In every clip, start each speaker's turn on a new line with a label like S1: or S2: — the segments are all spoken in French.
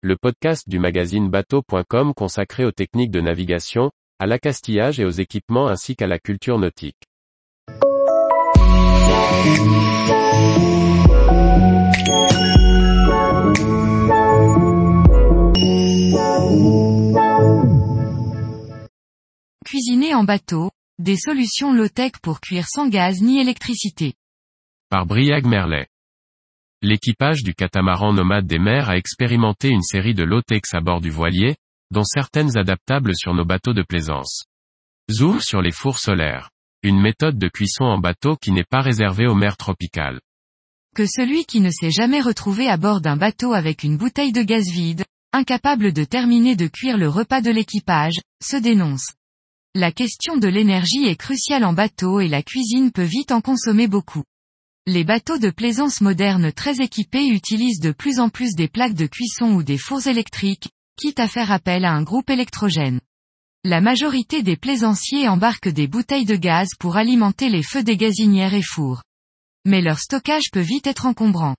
S1: le podcast du magazine bateau.com consacré aux techniques de navigation, à l'accastillage et aux équipements ainsi qu'à la culture nautique.
S2: Cuisiner en bateau, des solutions low-tech pour cuire sans gaz ni électricité.
S1: Par Briag Merlet. L'équipage du catamaran nomade des mers a expérimenté une série de low-tech à bord du voilier, dont certaines adaptables sur nos bateaux de plaisance. Zoom sur les fours solaires. Une méthode de cuisson en bateau qui n'est pas réservée aux mers tropicales.
S2: Que celui qui ne s'est jamais retrouvé à bord d'un bateau avec une bouteille de gaz vide, incapable de terminer de cuire le repas de l'équipage, se dénonce. La question de l'énergie est cruciale en bateau et la cuisine peut vite en consommer beaucoup. Les bateaux de plaisance modernes très équipés utilisent de plus en plus des plaques de cuisson ou des fours électriques, quitte à faire appel à un groupe électrogène. La majorité des plaisanciers embarquent des bouteilles de gaz pour alimenter les feux des gazinières et fours. Mais leur stockage peut vite être encombrant.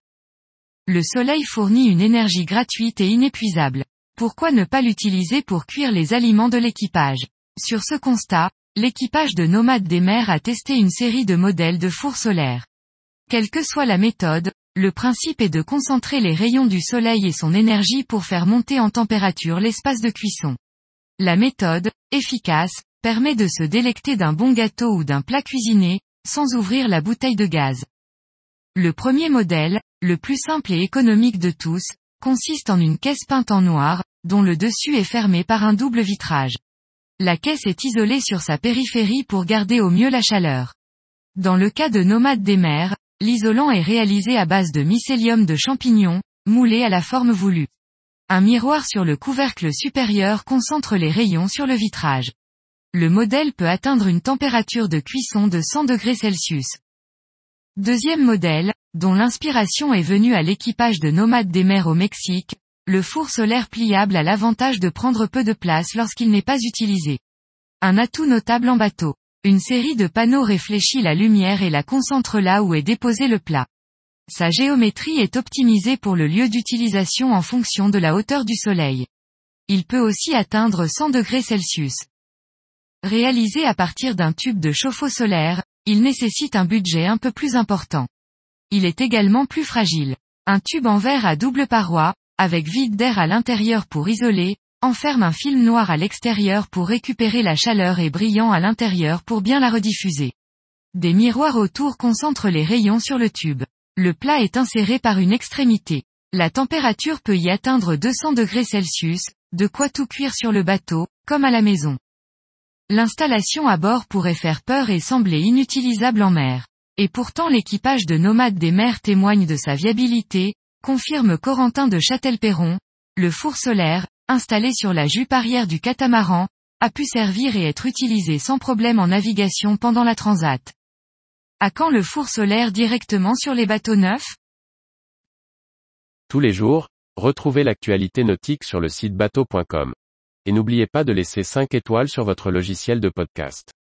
S2: Le soleil fournit une énergie gratuite et inépuisable. Pourquoi ne pas l'utiliser pour cuire les aliments de l'équipage? Sur ce constat, l'équipage de Nomade des mers a testé une série de modèles de fours solaires. Quelle que soit la méthode, le principe est de concentrer les rayons du soleil et son énergie pour faire monter en température l'espace de cuisson. La méthode, efficace, permet de se délecter d'un bon gâteau ou d'un plat cuisiné, sans ouvrir la bouteille de gaz. Le premier modèle, le plus simple et économique de tous, consiste en une caisse peinte en noir, dont le dessus est fermé par un double vitrage. La caisse est isolée sur sa périphérie pour garder au mieux la chaleur. Dans le cas de Nomade des mers, l'isolant est réalisé à base de mycélium de champignons, moulé à la forme voulue. Un miroir sur le couvercle supérieur concentre les rayons sur le vitrage. Le modèle peut atteindre une température de cuisson de 100 degrés. Deuxième modèle, dont l'inspiration est venue à l'équipage de Nomades des mers au Mexique, le four solaire pliable a l'avantage de prendre peu de place lorsqu'il n'est pas utilisé. Un atout notable en bateau. Une série de panneaux réfléchit la lumière et la concentre là où est déposé le plat. Sa géométrie est optimisée pour le lieu d'utilisation en fonction de la hauteur du soleil. Il peut aussi atteindre 100 degrés Celsius. Réalisé à partir d'un tube de chauffe-eau solaire, il nécessite un budget un peu plus important. Il est également plus fragile. Un tube en verre à double paroi, avec vide d'air à l'intérieur pour isoler, enferme un film noir à l'extérieur pour récupérer la chaleur et brillant à l'intérieur pour bien la rediffuser. Des miroirs autour concentrent les rayons sur le tube. Le plat est inséré par une extrémité. La température peut y atteindre 200 degrés Celsius, de quoi tout cuire sur le bateau, comme à la maison. L'installation à bord pourrait faire peur et sembler inutilisable en mer. Et pourtant l'équipage de Nomades des mers témoigne de sa viabilité, confirme Corentin de Châtelperron, le four solaire, installé sur la jupe arrière du catamaran, a pu servir et être utilisé sans problème en navigation pendant la transat. À quand le four solaire directement sur les bateaux neufs?
S1: Tous les jours, retrouvez l'actualité nautique sur le site bateau.com. Et n'oubliez pas de laisser 5 étoiles sur votre logiciel de podcast.